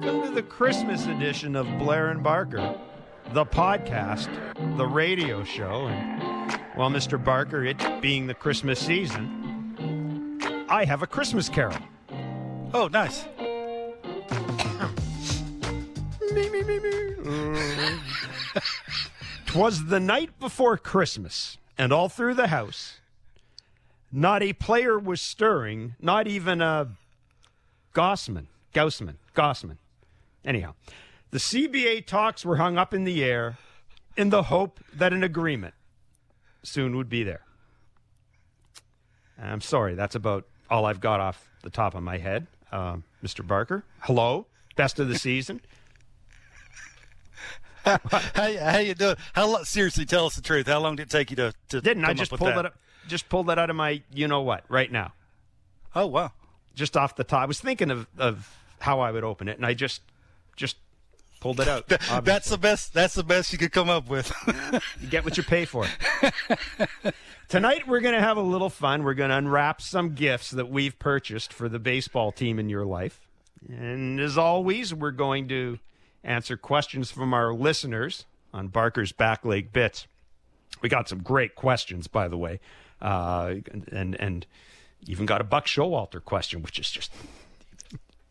welcome to the Christmas edition of Blair and Barker, the podcast, the radio show. And, well, Mr. Barker, it being the Christmas season, I have a Christmas carol. Oh, nice. me, me, me, me. Mm. Twas the night before Christmas, and all through the house, not a player was stirring, not even a Gossman, Gaussman, Gossman. Anyhow, the CBA talks were hung up in the air in the hope that an agreement soon would be there. I'm sorry, that's about all I've got off the top of my head. Um, Mr. Barker, hello, best of the season. how, how you doing? How seriously? Tell us the truth. How long did it take you to? to Didn't I just pull pulled that? up? Just pulled that out of my you know what right now. Oh wow. Just off the top. I was thinking of, of how I would open it, and I just just pulled it out. That's the best. That's the best you could come up with. You get what you pay for. Tonight we're going to have a little fun. We're going to unwrap some gifts that we've purchased for the baseball team in your life. And as always, we're going to answer questions from our listeners on Barker's Back Leg Bits. We got some great questions, by the way, uh, and and even got a Buck Showalter question, which is just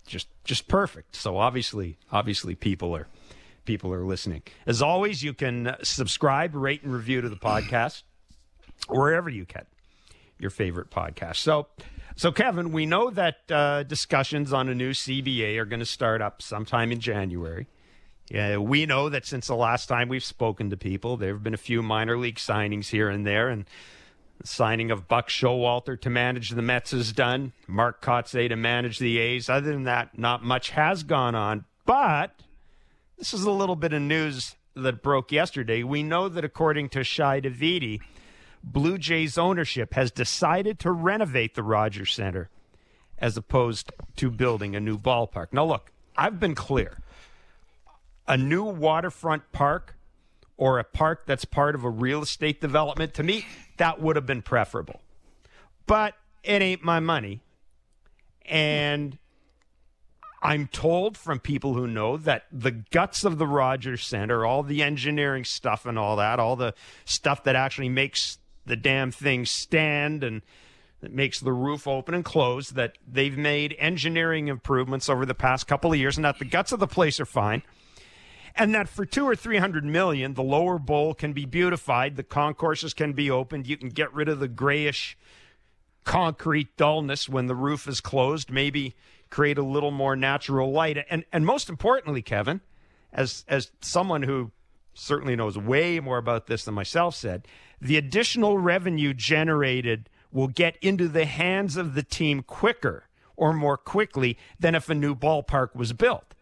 just just perfect. So obviously, obviously, people are people are listening. As always, you can subscribe, rate, and review to the podcast wherever you get your favorite podcast. So, so Kevin, we know that uh, discussions on a new CBA are going to start up sometime in January. Yeah, we know that since the last time we've spoken to people, there have been a few minor league signings here and there, and the signing of Buck Showalter to manage the Mets is done. Mark Kotsay to manage the A's. Other than that, not much has gone on. But this is a little bit of news that broke yesterday. We know that according to Shi Davidi, Blue Jays ownership has decided to renovate the Rogers Center as opposed to building a new ballpark. Now, look, I've been clear. A new waterfront park or a park that's part of a real estate development, to me, that would have been preferable. But it ain't my money. And I'm told from people who know that the guts of the Rogers Center, all the engineering stuff and all that, all the stuff that actually makes the damn thing stand and that makes the roof open and close, that they've made engineering improvements over the past couple of years, and that the guts of the place are fine. And that for two or three hundred million, the lower bowl can be beautified, the concourses can be opened, you can get rid of the grayish concrete dullness when the roof is closed, maybe create a little more natural light. And and most importantly, Kevin, as as someone who certainly knows way more about this than myself said, the additional revenue generated will get into the hands of the team quicker or more quickly than if a new ballpark was built.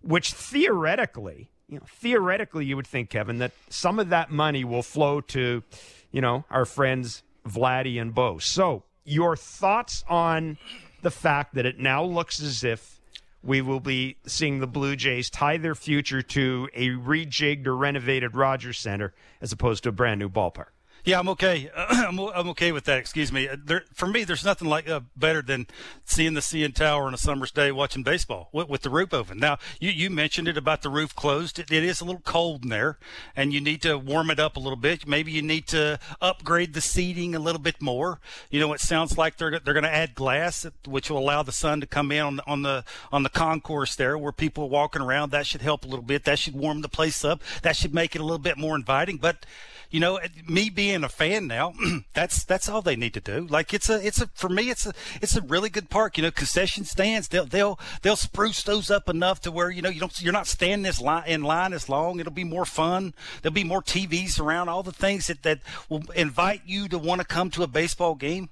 Which theoretically, you know, theoretically you would think, Kevin, that some of that money will flow to, you know, our friends Vladdy and Bo. So your thoughts on the fact that it now looks as if we will be seeing the Blue Jays tie their future to a rejigged or renovated Rogers Center as opposed to a brand new ballpark. Yeah, I'm okay. I'm, I'm okay with that. Excuse me. There, for me, there's nothing like uh, better than seeing the CN Tower on a summer's day watching baseball with, with the roof open. Now, you, you mentioned it about the roof closed. It, it is a little cold in there, and you need to warm it up a little bit. Maybe you need to upgrade the seating a little bit more. You know, it sounds like they're they're going to add glass, which will allow the sun to come in on on the on the concourse there, where people are walking around. That should help a little bit. That should warm the place up. That should make it a little bit more inviting. But you know, me being a fan now, that's that's all they need to do. Like it's a it's a for me it's a it's a really good park. You know, concession stands they'll they'll they'll spruce those up enough to where you know you don't you're not standing this line in line as long. It'll be more fun. There'll be more TVs around. All the things that that will invite you to want to come to a baseball game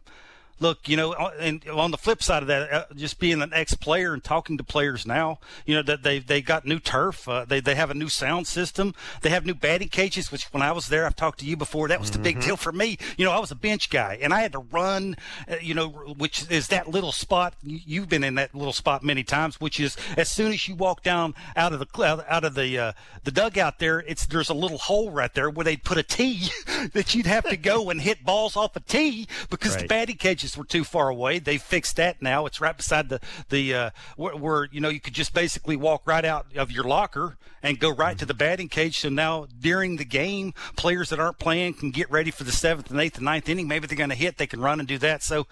look, you know, and on the flip side of that, uh, just being an ex-player and talking to players now, you know, that they they got new turf, uh, they they have a new sound system, they have new batting cages. Which when I was there, I've talked to you before. That was the big deal for me. You know, I was a bench guy, and I had to run. Uh, you know, which is that little spot. You, you've been in that little spot many times, which is as soon as you walk down out of the out of the uh, the dugout there, it's there's a little hole right there where they'd put a tee that you'd have to go and hit balls off a tee because the batting cages benches were too far away. They fixed that now. It's right beside the the uh, where, where you know you could just basically walk right out of your locker and go right to the batting cage. So now during the game, players that aren't playing can get ready for the seventh and eighth and ninth inning. Maybe they're going to hit. They can run and do that. So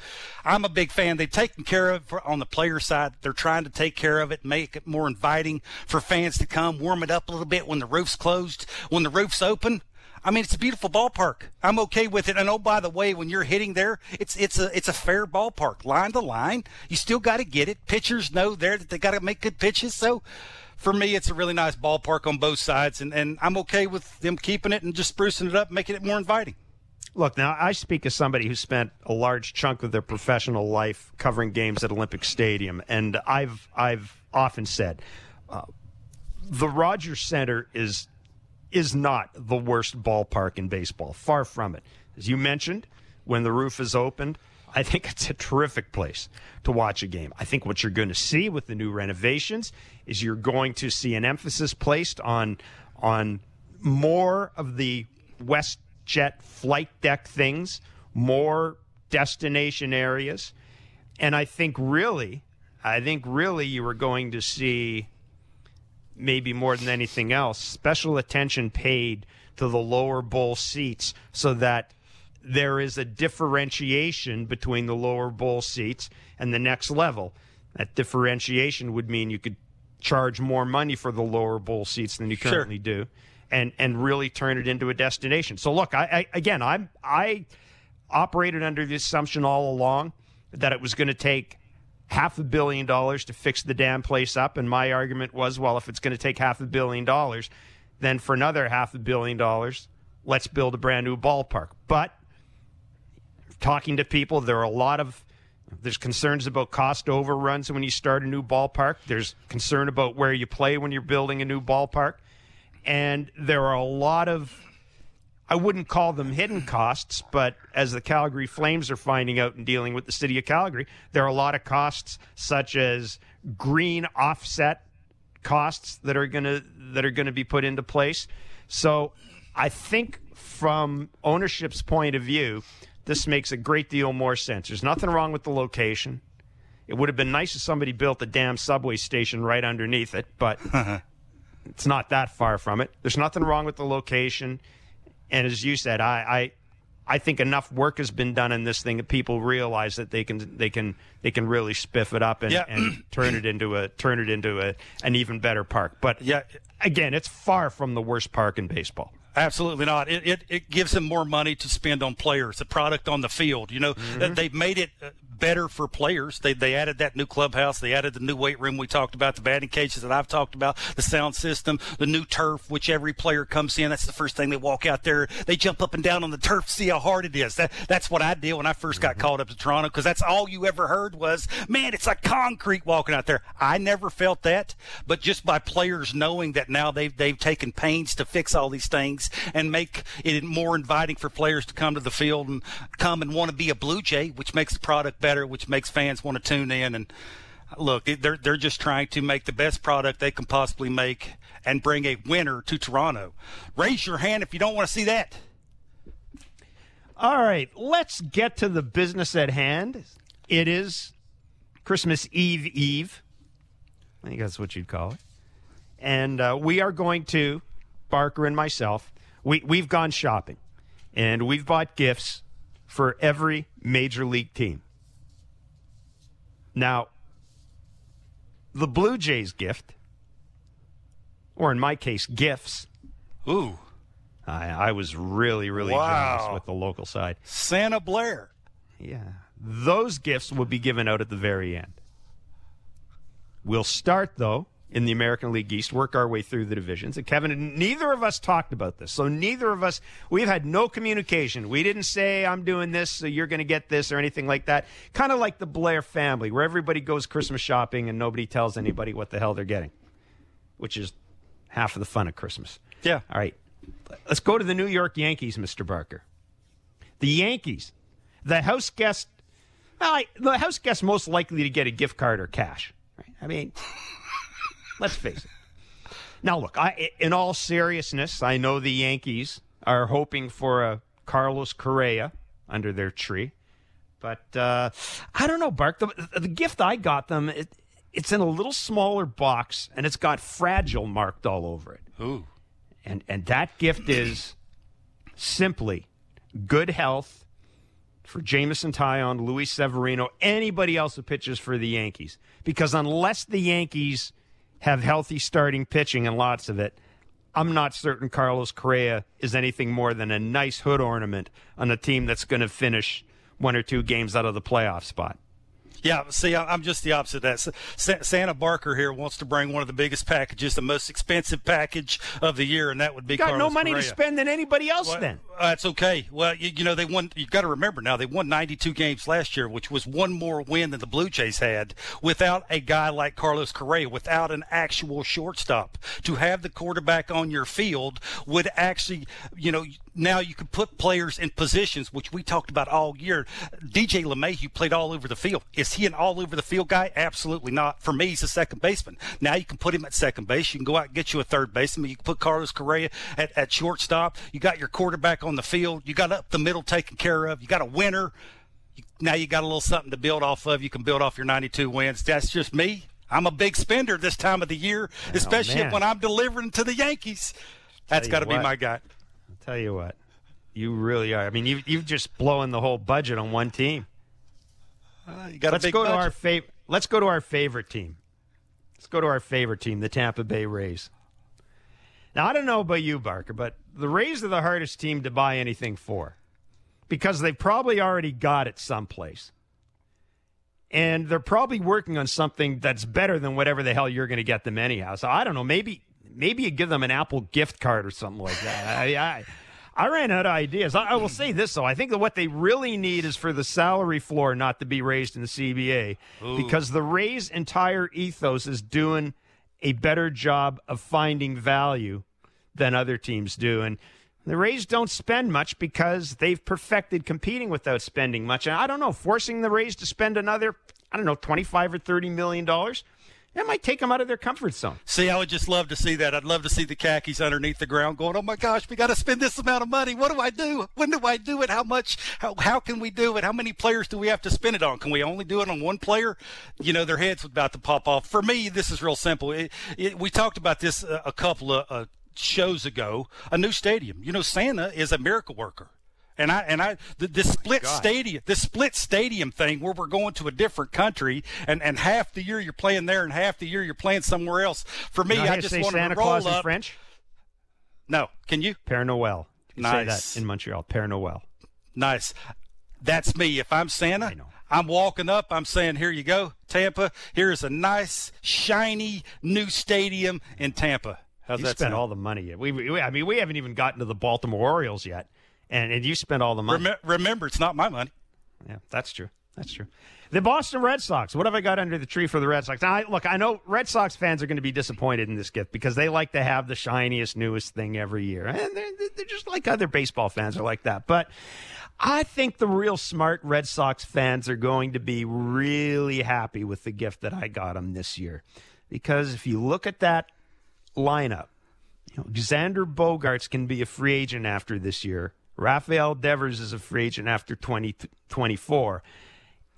I'm a big fan. They've taken care of it on the player side. They're trying to take care of it, make it more inviting for fans to come, warm it up a little bit when the roof's closed. When the roof's open, I mean, it's a beautiful ballpark. I'm okay with it. And oh, by the way, when you're hitting there, it's it's a it's a fair ballpark, line to line. You still got to get it. Pitchers know there that they got to make good pitches. So, for me, it's a really nice ballpark on both sides, and and I'm okay with them keeping it and just sprucing it up, making it more inviting. Look, now I speak as somebody who spent a large chunk of their professional life covering games at Olympic Stadium, and I've I've often said uh, the Rogers Center is is not the worst ballpark in baseball. Far from it. As you mentioned, when the roof is opened, I think it's a terrific place to watch a game. I think what you're going to see with the new renovations is you're going to see an emphasis placed on on more of the WestJet flight deck things, more destination areas, and I think really, I think really you are going to see maybe more than anything else, special attention paid to the lower bowl seats so that there is a differentiation between the lower bowl seats and the next level. That differentiation would mean you could charge more money for the lower bowl seats than you currently sure. do and and really turn it into a destination. So look, I, I again I'm I operated under the assumption all along that it was going to take half a billion dollars to fix the damn place up. And my argument was, well, if it's going to take half a billion dollars, then for another half a billion dollars, let's build a brand new ballpark. But talking to people, there are a lot of there's concerns about cost overruns when you start a new ballpark. There's concern about where you play when you're building a new ballpark. And there are a lot of I wouldn't call them hidden costs, but as the Calgary Flames are finding out and dealing with the city of Calgary, there are a lot of costs such as green offset costs that are going to that are going to be put into place. So, I think from ownership's point of view, this makes a great deal more sense. There's nothing wrong with the location. It would have been nice if somebody built a damn subway station right underneath it, but it's not that far from it. There's nothing wrong with the location and as you said, I, I I think enough work has been done in this thing that people realize that they can they can they can really spiff it up and, yeah. and turn it into a turn it into a, an even better park. But yeah, again, it's far from the worst park in baseball. Absolutely not. It, it, it gives them more money to spend on players, the product on the field. You know, mm-hmm. they've made it uh, better for players. They they added that new clubhouse. They added the new weight room we talked about, the batting cages that I've talked about, the sound system, the new turf, which every player comes in. That's the first thing they walk out there. They jump up and down on the turf, see how hard it is. That that's what I did when I 1st got mm-hmm. called up to Toronto because that's all you ever heard was, man, it's like concrete walking out there. I never felt that, but just by players knowing that now they've they've taken pains to fix all these things and make it more inviting for players to come to the field and come and want to be a Blue Jay, which makes the product better, which makes fans want to tune in. And look, they're they're just trying to make the best product they can possibly make and bring a winner to Toronto. Raise your hand if you don't want to see that. All right, let's get to the business at hand. It is Christmas Eve Eve. I think that's what you'd call it. And uh, we are going to, Barker and myself, we, we've gone shopping and we've bought gifts for every major league team. Now, the Blue Jays gift, or in my case, gifts. Ooh. I, I was really, really wow. generous with the local side. Santa Blair. Yeah. Those gifts will be given out at the very end. We'll start, though, in the American League East, work our way through the divisions. And Kevin, neither of us talked about this. So neither of us, we've had no communication. We didn't say, I'm doing this, so you're going to get this or anything like that. Kind of like the Blair family, where everybody goes Christmas shopping and nobody tells anybody what the hell they're getting, which is half of the fun of Christmas. Yeah. All right. Let's go to the New York Yankees, Mr. Barker. The Yankees, the house guest, well, I, the house guest most likely to get a gift card or cash. Right? I mean, Let's face it. Now, look, I, in all seriousness, I know the Yankees are hoping for a Carlos Correa under their tree. But uh, I don't know, Bark. The, the gift I got them, it, it's in a little smaller box, and it's got fragile marked all over it. Ooh. And and that gift is simply good health for Jameson Taillon, Luis Severino, anybody else who pitches for the Yankees. Because unless the Yankees have healthy starting pitching and lots of it, I'm not certain Carlos Correa is anything more than a nice hood ornament on a team that's going to finish one or two games out of the playoff spot. Yeah, see, I'm just the opposite of that. Santa Barker here wants to bring one of the biggest packages, the most expensive package of the year, and that would be. You got Carlos no money Correa. to spend than anybody else. Well, then uh, that's okay. Well, you, you know they won. You got to remember now they won 92 games last year, which was one more win than the Blue Jays had without a guy like Carlos Correa, without an actual shortstop. To have the quarterback on your field would actually, you know, now you could put players in positions which we talked about all year. DJ LeMahieu played all over the field. Is he an all over the field guy? Absolutely not. For me, he's a second baseman. Now you can put him at second base. You can go out and get you a third baseman. You can put Carlos Correa at, at shortstop. You got your quarterback on the field. You got up the middle taken care of. You got a winner. Now you got a little something to build off of. You can build off your 92 wins. That's just me. I'm a big spender this time of the year, oh, especially man. when I'm delivering to the Yankees. That's got to be my guy. I'll tell you what, you really are. I mean, you you've just blown the whole budget on one team. Uh, you got Let's a big go to our fav- Let's go to our favorite team. Let's go to our favorite team, the Tampa Bay Rays. Now I don't know about you, Barker, but the Rays are the hardest team to buy anything for because they've probably already got it someplace, and they're probably working on something that's better than whatever the hell you're going to get them anyhow. So I don't know. Maybe maybe you give them an Apple gift card or something like that. I, I, I ran out of ideas. I, I will say this though: I think that what they really need is for the salary floor not to be raised in the CBA because the Rays' entire ethos is doing a better job of finding value than other teams do, and. The Rays don't spend much because they've perfected competing without spending much. And I don't know, forcing the Rays to spend another, I don't know, 25 or 30 million dollars, that might take them out of their comfort zone. See, I would just love to see that. I'd love to see the khakis underneath the ground going, oh my gosh, we got to spend this amount of money. What do I do? When do I do it? How much? How, how can we do it? How many players do we have to spend it on? Can we only do it on one player? You know, their heads about to pop off. For me, this is real simple. It, it, we talked about this a, a couple of uh, shows ago. A new stadium. You know, Santa is a miracle worker. And I and I the, this split God. stadium this split stadium thing where we're going to a different country and, and half the year you're playing there and half the year you're playing somewhere else. For me, Now, I just want Santa to roll Claus in up. French? No, can you? Père Noël. You can Say Nice. that in Montreal. Père Noël. Nice. That's me. If I'm Santa, I know. I'm walking up. I'm saying, "Here you go, Tampa. Here's a nice, shiny new stadium in Tampa." How's You that spent sound? all the money yet. We, we, I mean, we haven't even gotten to the Baltimore Orioles yet, and, and you spent all the money. Rem- remember, it's not my money. Yeah, that's true. That's true. The Boston Red Sox. What have I got under the tree for the Red Sox? Now, I, look, I know Red Sox fans are going to be disappointed in this gift because they like to have the shiniest, newest thing every year, and they're, they're just like other baseball fans are like that. But I think the real smart Red Sox fans are going to be really happy with the gift that I got them this year, because if you look at that lineup, you know, Xander Bogaerts can be a free agent after this year. Rafael Devers is a free agent after 2024.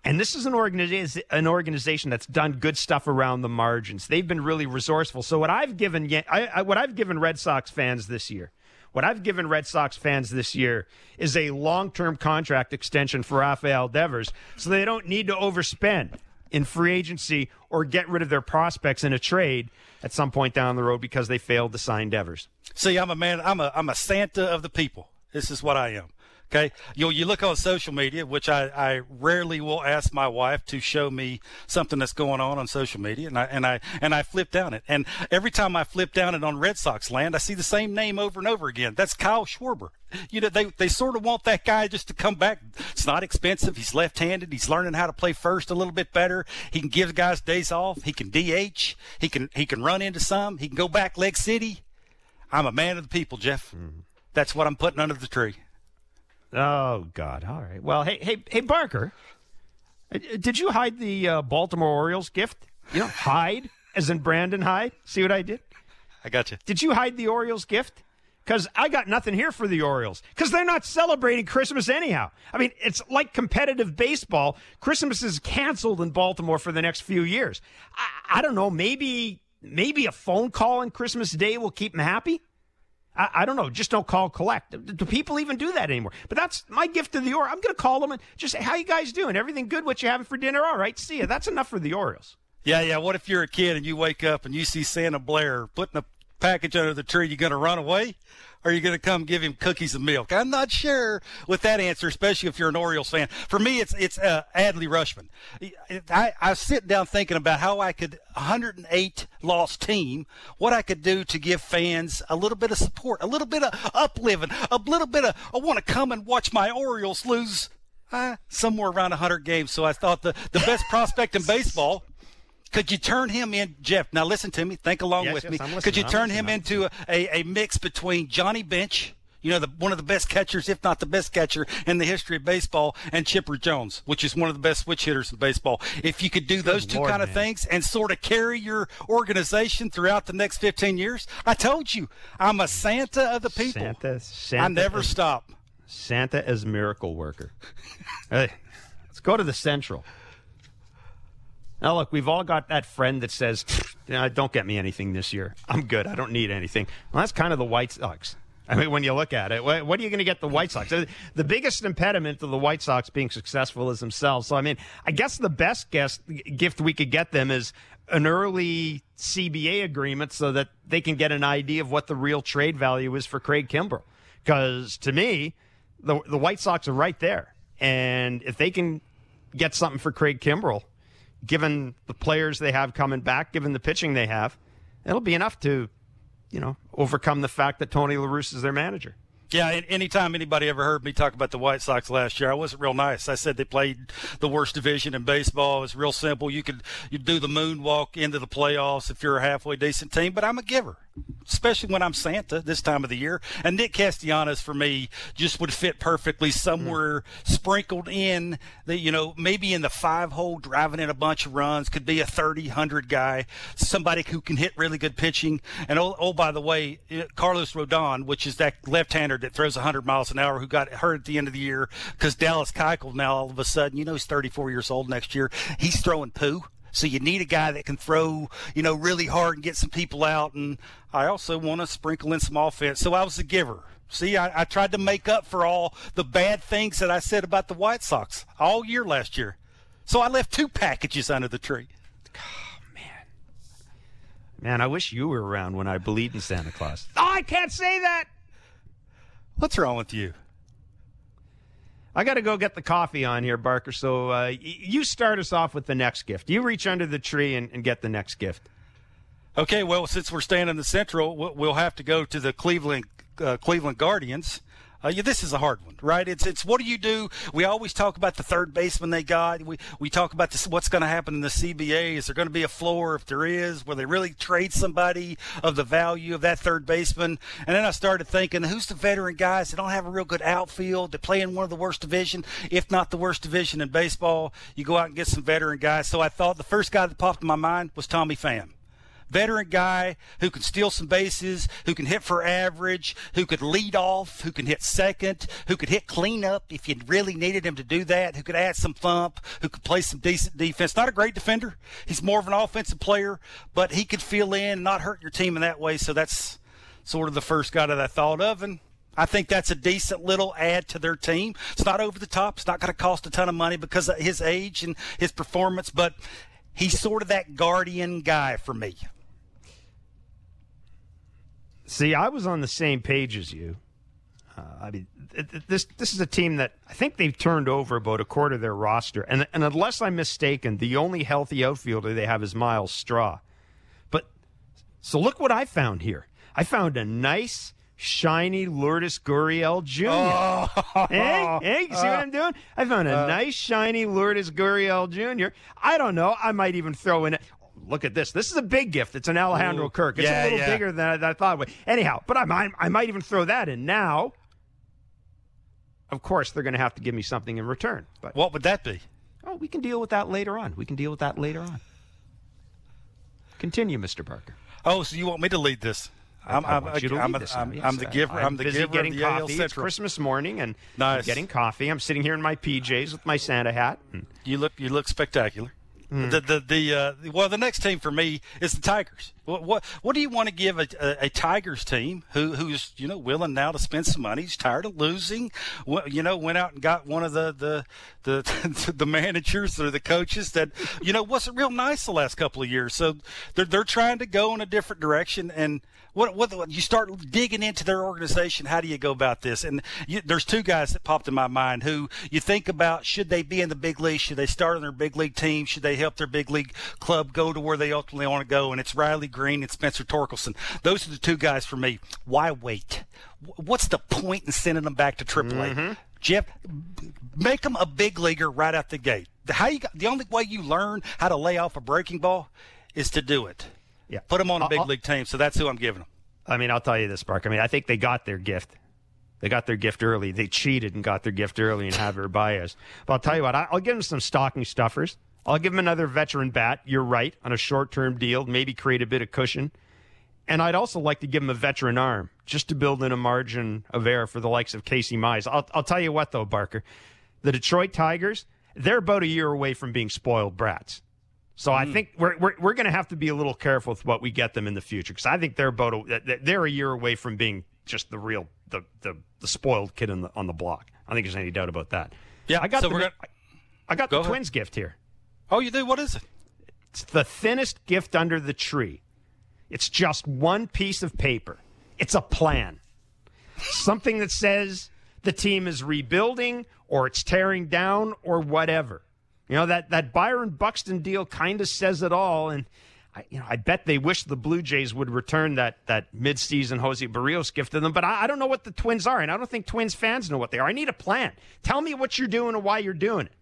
and this is an organization, an organization that's done good stuff around the margins. They've been really resourceful. So what I've given, I, I, what I've given Red Sox fans this year, what I've given Red Sox fans this year is a long-term contract extension for Rafael Devers, so they don't need to overspend in free agency or get rid of their prospects in a trade at some point down the road because they failed to sign Devers. See, I'm a man. I'm a I'm a Santa of the people. This is what I am. Okay, you you look on social media, which I, I rarely will ask my wife to show me something that's going on on social media, and I and I and I flip down it, and every time I flip down it on Red Sox land, I see the same name over and over again. That's Kyle Schwarber. You know, they they sort of want that guy just to come back. It's not expensive. He's left-handed. He's learning how to play first a little bit better. He can give guys days off. He can DH. He can he can run into some. He can go back leg city. I'm a man of the people, Jeff. Mm-hmm. That's what I'm putting under the tree. Oh God! All right. Well, hey, hey, hey, Barker, uh, did you hide the uh, Baltimore Orioles gift? You know, hide as in Brandon Hyde. See what I did? I got you. Did you hide the Orioles gift? because I got nothing here for the Orioles because they're not celebrating Christmas anyhow. I mean, it's like competitive baseball. Christmas is canceled in Baltimore for the next few years. I, I don't know. Maybe maybe a phone call on Christmas Day will keep them happy. I, I, don't know. Just don't call collect. Do people even do that anymore? But that's my gift to the Orioles. I'm going to call them and just say, "How you guys doing? Everything good? What you having for dinner? All right, see you." That's enough for the Orioles. Yeah, yeah. What if you're a kid and you wake up and you see Santa Blair putting a package under the tree, you going to run away? Are you going to come give him cookies and milk? I'm not sure with that answer, especially if you're an Orioles fan. For me, it's it's uh, Adley Rutschman. I, I sitting down thinking about how I could 108 lost team, what I could do to give fans a little bit of support, a little bit of upliving, a little bit of I want to come and watch my Orioles lose uh, somewhere around 100 games. So I thought the the best prospect in baseball could you turn him in, Jeff? Now listen to me. Think along yes, with yes, me. Could you turn him into a, a, mix between Johnny Bench, you know, the, one of the best catchers, if not the best catcher in the history of baseball, and Chipper Jones, which is one of the best switch hitters in baseball. If you could do those two Lord, kind of man. things and sort of carry your organization throughout the next 15 years, I told you, I'm a Santa of the people. Santa, Santa I never is, stop. Santa as miracle worker. hey, let's go to the Central. Now, look, we've all got that friend that says, don't get me anything this year. I'm good. I don't need anything. Well, that's kind of the White Sox. I mean, when you look at it, what, are you going to get the White Sox? The biggest impediment to the White Sox being successful is themselves. So, I mean, I guess the best guess, gift we could get them is an early CBA agreement so that they can get an idea of what the real trade value is for Craig Kimbrel. Because to me, the, the White Sox are right there. And if they can get something for Craig Kimbrel, given the players they have coming back, given the pitching they have, it'll be enough to, you know, overcome the fact that Tony La Russa is their manager. Yeah, anytime anybody ever heard me talk about the White Sox last year, I wasn't real nice. I said they played the worst division in baseball. It's real simple. You could you do the moonwalk into the playoffs if you're a halfway decent team, but I'm a giver especially when I'm Santa this time of the year. And Nick Castellanos for me just would fit perfectly somewhere mm. sprinkled in the, you know, maybe in the five hole driving in a bunch of runs, could be a 30, 100 guy, somebody who can hit really good pitching. And oh, oh by the way, Carlos Rodon, which is that left hander that throws 100 miles an hour who got hurt at the end of the year because Dallas Keuchel now all of a sudden, you know, he's 34 years old next year. He's throwing poo. So you need a guy that can throw, you know, really hard and get some people out. And I also want to sprinkle in some offense. So I was a giver. See, I, I, tried to make up for all the bad things that I said about the White Sox all year last year. So I left two packages under the tree. Man. Man, I wish you were around when I believed in Santa Claus. Oh, I can't say that. What's wrong with you? I got to go get the coffee on here, Barker. So uh, you start us off with the next gift. You reach under the tree and, and get the next gift. Okay, well, since we're staying in the Central, we'll have to go to the Cleveland uh, Cleveland Guardians. Uh, yeah, this is a hard one, right? It's it's what do you do? We always talk about the third baseman they got. We we talk about this, what's going to happen in the CBA. Is there going to be a floor? If there is, will they really trade somebody of the value of that third baseman? And then I started thinking, who's the veteran guys that don't have a real good outfield? They play in one of the worst division, if not the worst division in baseball. You go out and get some veteran guys. So I thought the first guy that popped in my mind was Tommy Pham veteran guy who can steal some bases, who can hit for average, who could lead off, who can hit second, who could hit cleanup if you really needed him to do that, who could add some thump, who could play some decent defense. Not a great defender. He's more of an offensive player, but he could fill in and not hurt your team in that way. So that's sort of the first guy that I thought of. And I think that's a decent little add to their team. It's not over the top. It's not going to cost a ton of money because of his age and his performance, but he's sort of that guardian guy for me. See, I was on the same page as you. Uh, I mean, this this is a team that I think they've turned over about a quarter of their roster, and and unless I'm mistaken, the only healthy outfielder they have is Myles Straw. But so look what I found here. I found a nice, shiny Lourdes Gurriel Jr. Oh. Hey, hey, see what I'm doing? I found a uh, nice, shiny Lourdes Gurriel Jr. I don't know. I might even throw in look at this. This is a big gift. It's an Alejandro Ooh, Kirk. It's yeah, a little yeah. bigger than I, than I thought. Anyhow, but I might, I might even throw that in now. Of course, they're going to have to give me something in return. But what would that be? Oh, we can deal with that later on. We can deal with that later on. Continue, Mr. Barker. Oh, so you want me to lead this? I'm, I I'm, want you to I'm, lead this I'm, oh, now. I'm the giver. I'm I'm the busy giver getting of the AL coffee. It's Christmas morning, and Nice. I'm getting coffee. I'm sitting here in my PJs with my Santa hat. You look you look spectacular. The the the uh, well the next team for me is the Tigers. What what what do you want to give a, a, a Tigers team who who's you know willing now to spend some money? He's tired of losing. You know went out and got one of the the the the managers or the coaches that you know wasn't real nice the last couple of years. So they're they're trying to go in a different direction and. What, what, what you start digging into their organization? How do you go about this? And you, there's two guys that popped in my mind who you think about: should they be in the big league? Should they start on their big league team? Should they help their big league club go to where they ultimately want to go? And it's Riley Green and Spencer Torkelson. Those are the two guys for me. Why wait? What's the point in sending them back to AAA? Mm-hmm. Jeff, make them a big leaguer right out the gate. The- How you the only way you learn how to lay off a breaking ball is to do it. yeah, Put them on a big I'll- league team. So that's who I'm giving them. I mean, I'll tell you this, Bark. I mean, I think they got their gift. They got their gift early. They cheated and got their gift early in Javier Baez. But I'll tell you what, I'll give them some stocking stuffers. I'll give him another veteran bat. You're right on a short term deal, maybe create a bit of cushion. And I'd also like to give him a veteran arm just to build in a margin of error for the likes of Casey Mize. I'll, I'll tell you what, though, Barker, the Detroit Tigers, they're about a year away from being spoiled brats. So I hmm. think we're we're, we're going to have to be a little careful with what we get them in the future because I think they're about a, they're a year away from being just the real the the, the spoiled kid on the on the block. I think there's any doubt about that. Yeah, I got so the gonna- I got Go the ahead. Twins gift here. Oh, you do? What is it? It's the thinnest gift under the tree. It's just one piece of paper. It's a plan. Something that says the team is rebuilding or it's tearing down or whatever. You know that that Byron Buxton deal kind of says it all and I, you know, I bet they wish the Blue Jays would return that that midseason Jose Berrios gift to them, but I, I don't know what the Twins are, and I don't think Twins fans know what they are. I need a plan. Tell me what you're doing and why you're doing it.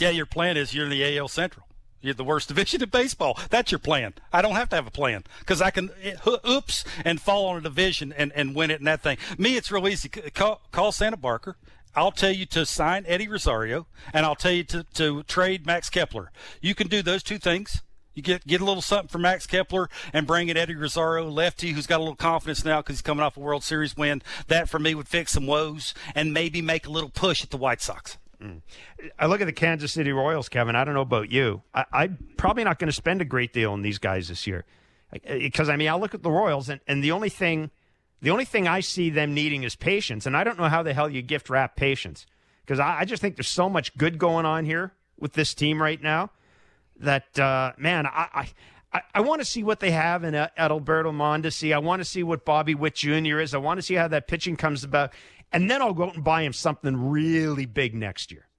Yeah, your plan is you're in the AL Central. You're the worst division in baseball. That's your plan. I don't have to have a plan because I can oops and fall on a division and, and win it and that thing. Me, it's real easy. Call, call Santa Barker. I'll tell you to sign Eddie Rosario, and I'll tell you to, to trade Max Kepler. You can do those two things. You get get a little something for Max Kepler and bring in Eddie Rosario, lefty, who's got a little confidence now because he's coming off a World Series win. That for me would fix some woes and maybe make a little push at the White Sox. I look at the Kansas City Royals, Kevin. I don't know about you. I, I'm probably not going to spend a great deal on these guys this year, because I mean, I look at the Royals, and, and the only thing, the only thing I see them needing is patience, and I don't know how the hell you gift wrap patience, because I, I just think there's so much good going on here with this team right now that uh, man, I. I I, want to see what they have in uh, Adalberto Mondesi. I want to see what Bobby Witt Jr. is. I want to see how that pitching comes about. And then I'll go out and buy him something really big next year.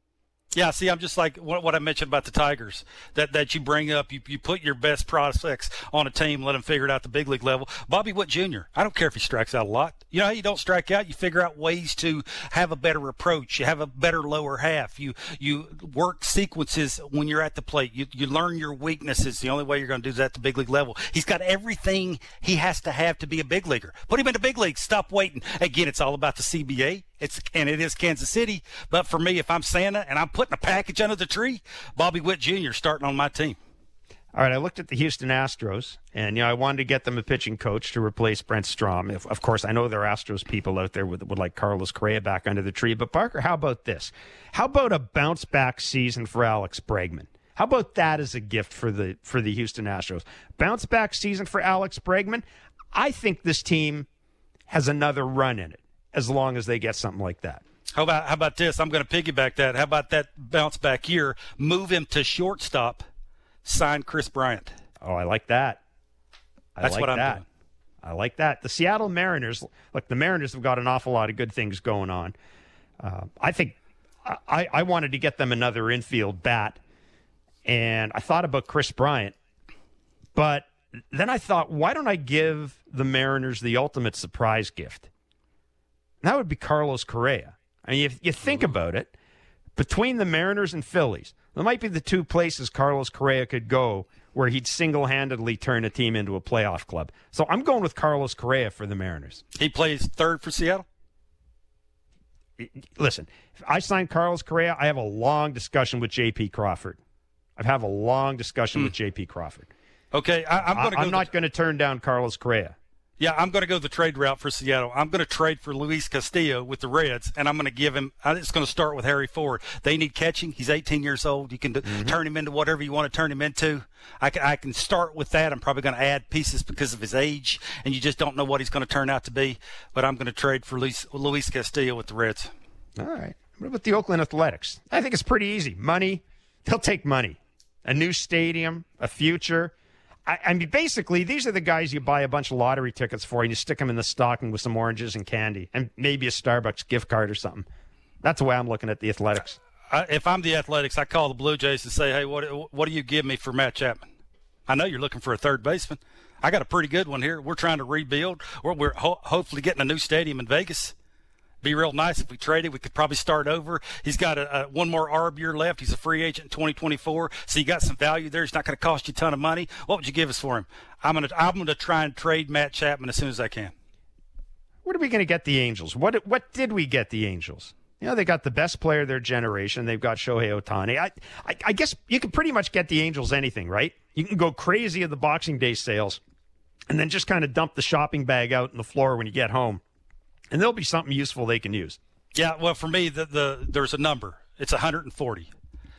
Yeah, see, I'm just like what, what I mentioned about the Tigers that, that you bring up. You, you put your best prospects on a team, let them figure it out the big league level. Bobby Witt Jr., I don't care if he strikes out a lot. You know how you don't strike out? You figure out ways to have a better approach. You have a better lower half. You you work sequences when you're at the plate. You, you learn your weaknesses. The only way you're going to do that at the big league level. He's got everything he has to have to be a big leaguer. Put him in the big league. Stop waiting. Again, it's all about the CBA. It's and it is Kansas City. But for me, if I'm Santa and I'm putting a package under the tree, Bobby Witt Jr. starting on my team. All right, I looked at the Houston Astros, and you know I wanted to get them a pitching coach to replace Brent Strom. If, of course, I know there are Astros people out there would, would like Carlos Correa back under the tree. But Barker, how about this? How about a bounce back season for Alex Bregman? How about that as a gift for the for the Houston Astros? Bounce back season for Alex Bregman. I think this team has another run in it as long as they get something like that. How about how about this? I'm going to piggyback that. How about that bounce back here? Move him to shortstop. Sign Kris Bryant. Oh, I like that. I That's like what I'm that. doing. I like that. The Seattle Mariners, look, the Mariners have got an awful lot of good things going on. Uh, I think I, I wanted to get them another infield bat, and I thought about Kris Bryant, but then I thought, why don't I give the Mariners the ultimate surprise gift? That would be Carlos Correa. I mean, if you think mm-hmm. about it, between the Mariners and Phillies, there might be the two places Carlos Correa could go where he'd single handedly turn a team into a playoff club. So I'm going with Carlos Correa for the Mariners. He plays third for Seattle. Listen, if I sign Carlos Correa, I have a long discussion with J.P. Crawford. I have a long discussion hmm. with J.P. Crawford. Okay, I, I'm I, going to go. am not going to turn down Carlos Correa. Yeah, I'm going to go the trade route for Seattle. I'm going to trade for Luis Castillo with the Reds, and I'm going to give him. It's going to start with Harry Ford. They need catching. He's 18 years old. You can mm-hmm. turn him into whatever you want to turn him into. I can, I can start with that. I'm probably going to add pieces because of his age, and you just don't know what he's going to turn out to be. But I'm going to trade for Luis, Luis Castillo with the Reds. All right. What about the Oakland Athletics? I think it's pretty easy. Money. They'll take money. A new stadium, a future I, I, mean, basically, these are the guys you buy a bunch of lottery tickets for, and you stick them in the stocking with some oranges and candy, and maybe a Starbucks gift card or something. That's the way I'm looking at the Athletics. I, if I'm the Athletics, I call the Blue Jays and say, "Hey, what what do you give me for Matt Chapman? I know you're looking for a third baseman. I got a pretty good one here. We're trying to rebuild. We're, we're ho- hopefully getting a new stadium in Vegas be real nice if we traded. We could probably start over. He's got a, a one more ARB year left. He's a free agent in 2024, so you got some value there. It's not going to cost you a ton of money. What would you give us for him? I'm gonna I'm gonna try and trade Matt Chapman as soon as I can. What are we going to get the Angels? What what did we get the Angels? You know, they got the best player of their generation. They've got Shohei Ohtani. I, I, I guess you can pretty much get the Angels anything, right? You can go crazy at the Boxing Day sales and then just kind of dump the shopping bag out on the floor when you get home and there'll be something useful they can use. Yeah, well, for me, the, the there's a number. It's 140.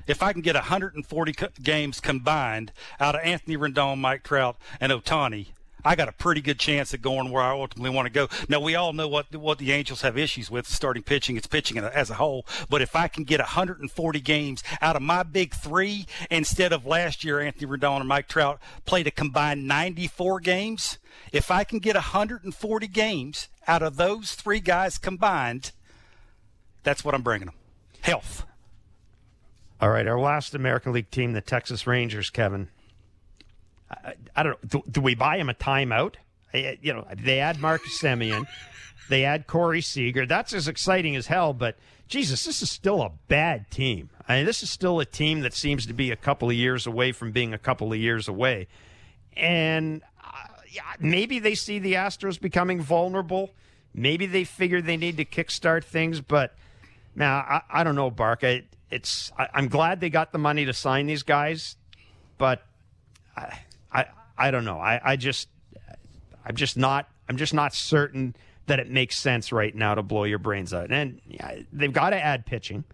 If I can get 140 co- games combined out of Anthony Rendon, Mike Trout, and Ohtani, I got a pretty good chance at going where I ultimately want to go. Now we all know what what the Angels have issues with starting pitching. It's pitching as a whole. But if I can get 140 games out of my big three instead of last year, Anthony Rendon and Mike Trout played a combined 94 games. If I can get 140 games out of those three guys combined, that's what I'm bringing them. Health. All right, our last American League team, the Texas Rangers, Kevin. I, I don't know. Do, do, we buy him a timeout? I, you know, they add Marcus Semien. they add Corey Seager. That's as exciting as hell. But Jesus, this is still a bad team. I mean, this is still a team that seems to be a couple of years away from being a couple of years away. And maybe they see the Astros becoming vulnerable. Maybe they figure they need to kickstart things. But now, I, I don't know, Bark. I, it's I, am glad they got the money to sign these guys, but I, I, I don't know. I, I just, I'm just not, I'm just not certain that it makes sense right now to blow your brains out. And they've got to add pitching.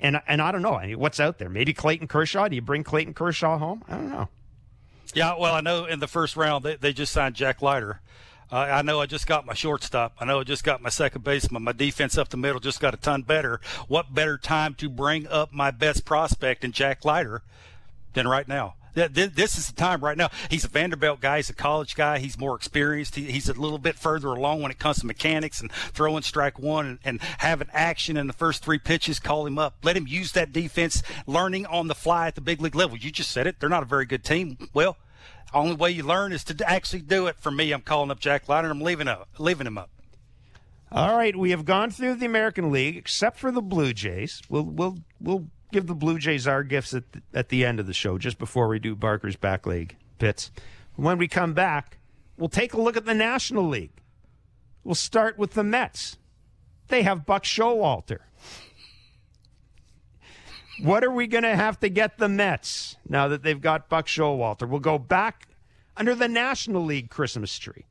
And, and I don't know. I mean, what's out there? Maybe Clayton Kershaw. Do you bring Clayton Kershaw home? I don't know. Yeah, well, I know in the first round they, they just signed Jack Leiter. Uh, I know I just got my shortstop. I know I just got my second baseman. My defense up the middle just got a ton better. What better time to bring up my best prospect in Jack Leiter than right now? This is the time right now. He's a Vanderbilt guy. He's a college guy. He's more experienced. He's a little bit further along when it comes to mechanics and throwing strike one and, and having action in the first three pitches. Call him up. Let him use that defense, learning on the fly at the big league level. You just said it. They're not a very good team. Well, only way you learn is to actually do it. For me, I'm calling up Jack Leiter I'm leaving, up, leaving him up. All right, we have gone through the American League, except for the Blue Jays. We'll we'll we'll give the Blue Jays our gifts at the, at the end of the show, just before we do Barker's back leg pits. When we come back, we'll take a look at the National League. We'll start with the Mets. They have Buck Showalter. What are we going to have to get the Mets now that they've got Buck Showalter? We'll go back under the National League Christmas tree.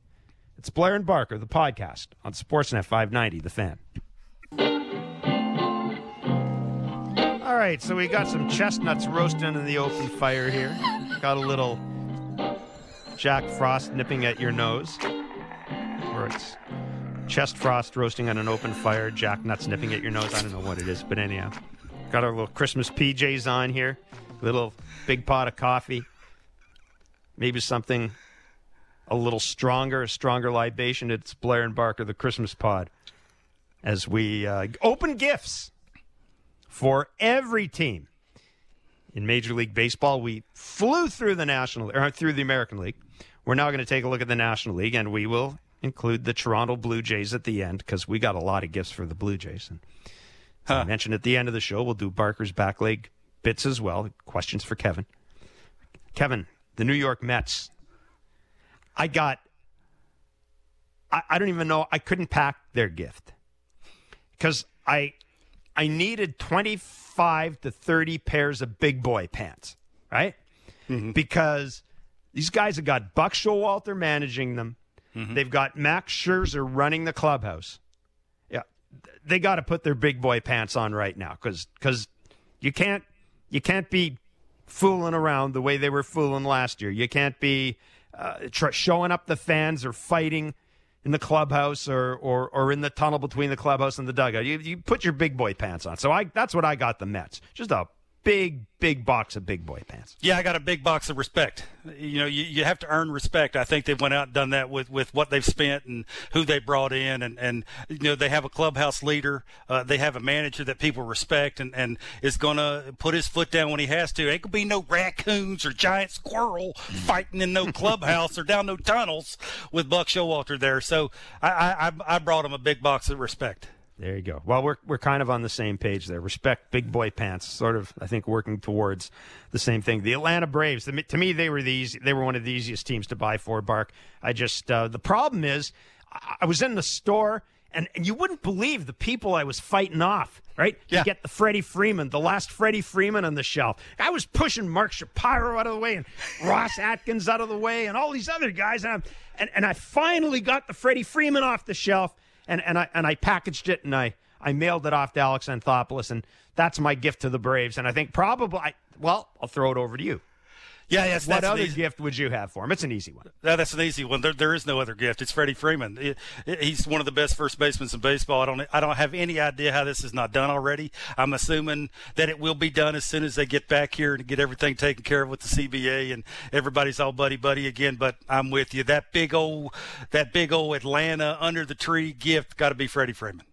It's Blair and Barker, the podcast on Sportsnet 590, The Fan. Right, so we got some chestnuts roasting in the open fire here. Got a little Jack Frost nipping at your nose. Or it's chest frost roasting on an open fire, Jack nuts nipping at your nose. I don't know what it is, but anyhow. Got our little Christmas PJs on here. Little big pot of coffee. Maybe something a little stronger, a stronger libation. It's Blair and Barker, the Christmas pod, as we uh, open gifts for every team in Major League Baseball. We flew through the National or through the American League. We're now going to take a look at the National League, and we will include the Toronto Blue Jays at the end because we got a lot of gifts for the Blue Jays. And huh. I mentioned at the end of the show, we'll do Barker's back leg bits as well. Questions for Kevin. Kevin, the New York Mets. I got. I, I don't even know. I couldn't pack their gift because I I needed 25 to 30 pairs of big boy pants, right? Mm-hmm. Because these guys have got Buck Showalter managing them. Mm-hmm. They've got Max Scherzer running the clubhouse. Yeah, they got to put their big boy pants on right now because because you can't you can't be fooling around the way they were fooling last year. You can't be uh, tr- showing up the fans or fighting in the clubhouse or, or or in the tunnel between the clubhouse and the dugout. You you put your big boy pants on. So I that's what I got the Mets. Just a big, big box of big boy pants. Yeah, I got a big box of respect. You know, you, you have to earn respect. I think they've went out and done that with, with what they've spent and who they brought in. And, and you know, they have a clubhouse leader. Uh, they have a manager that people respect and, and is going to put his foot down when he has to. Ain't going to be no raccoons or giant squirrel fighting in no clubhouse or down no tunnels with Buck Showalter there. So I, I, I brought him a big box of respect. There you go. Well, we're we're kind of on the same page there. Respect big boy pants. Sort of, I think, working towards the same thing. The Atlanta Braves. To me, they were these. they were one of the easiest teams to buy for. Bark. I just uh, the problem is, I was in the store and, and you wouldn't believe the people I was fighting off. Right? Yeah. You get the Freddie Freeman, the last Freddie Freeman on the shelf. I was pushing Mark Shapiro out of the way and Ross Atkins out of the way and all these other guys. And, I and, and I finally got the Freddie Freeman off the shelf and, and I and I packaged it and I, I mailed it off to Alex Anthopoulos, and that's my gift to the Braves. And I think probably, I, well, I'll throw it over to you. Yeah, yes. What other easy, gift would you have for him? It's an easy one. Yeah, that's an easy one. There, there is no other gift. It's Freddie Freeman. It, it, he's one of the best first basemen in baseball. I don't, I don't have any idea how this is not done already. I'm assuming that it will be done as soon as they get back here and get everything taken care of with the CBA and everybody's all buddy buddy again. But I'm with you. That big old, that big old Atlanta under the tree gift got to be Freddie Freeman.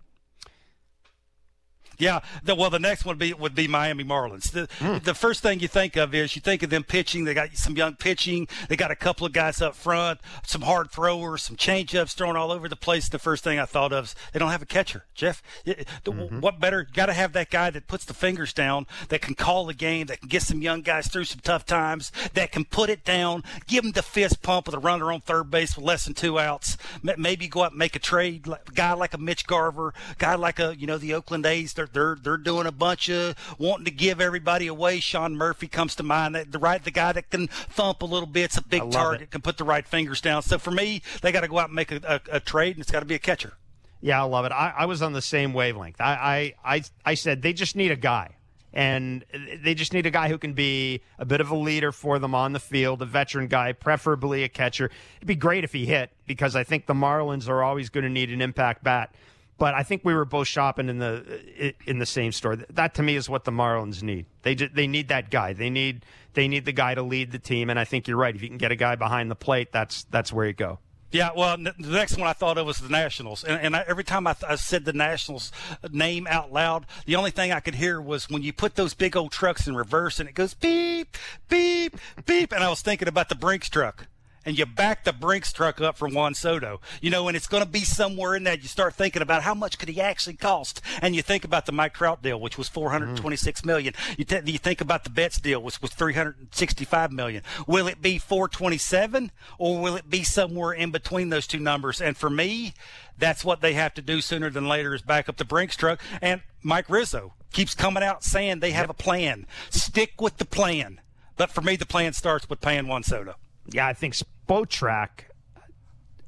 Yeah, the, well, the next one would be would be Miami Marlins. The mm. the first thing you think of is you think of them pitching. They got some young pitching. They got a couple of guys up front, some hard throwers, some changeups thrown all over the place. The first thing I thought of is they don't have a catcher. Jeff, mm-hmm. what better? Got to have that guy that puts the fingers down, that can call the game, that can get some young guys through some tough times, that can put it down, give them the fist pump with a runner on third base with less than two outs. Maybe go out and make a trade. Guy like a Mitch Garver, guy like a you know the Oakland A's. They're they're they're doing a bunch of wanting to give everybody away. Sean Murphy comes to mind. The right, the guy that can thump a little bit. It's a big target, it. can put the right fingers down. So for me, they got to go out and make a, a, a trade, and it's got to be a catcher. Yeah, I love it. I, I was on the same wavelength. I, I, I, I said they just need a guy and they just need a guy who can be a bit of a leader for them on the field, a veteran guy, preferably a catcher. It'd be great if he hit because I think the Marlins are always going to need an impact bat. But I think we were both shopping in the in the same store. That to me is what the Marlins need. They just, they need that guy. They need they need the guy to lead the team. And I think you're right. If you can get a guy behind the plate, that's that's where you go. Yeah, well, the next one I thought of was the Nationals, and, and I, every time I, th- I, said the Nationals uh, name out loud, the only thing I could hear was when you put those big old trucks in reverse and it goes beep, beep, beep, and I was thinking about the Brinks truck and you back the Brinks truck up for Juan Soto. You know, and it's going to be somewhere in that. You start thinking about how much could he actually cost, and you think about the Mike Trout deal, which was four hundred twenty-six mm. million. You, you think about the Betts deal, which was three hundred sixty-five million. Will it be four twenty-seven, or will it be somewhere in between those two numbers? And for me, that's what they have to do sooner than later is back up the Brinks truck. And Mike Rizzo keeps coming out saying they have a plan. Stick with the plan. But for me, the plan starts with paying Juan Soto. Yeah, I think Spotrac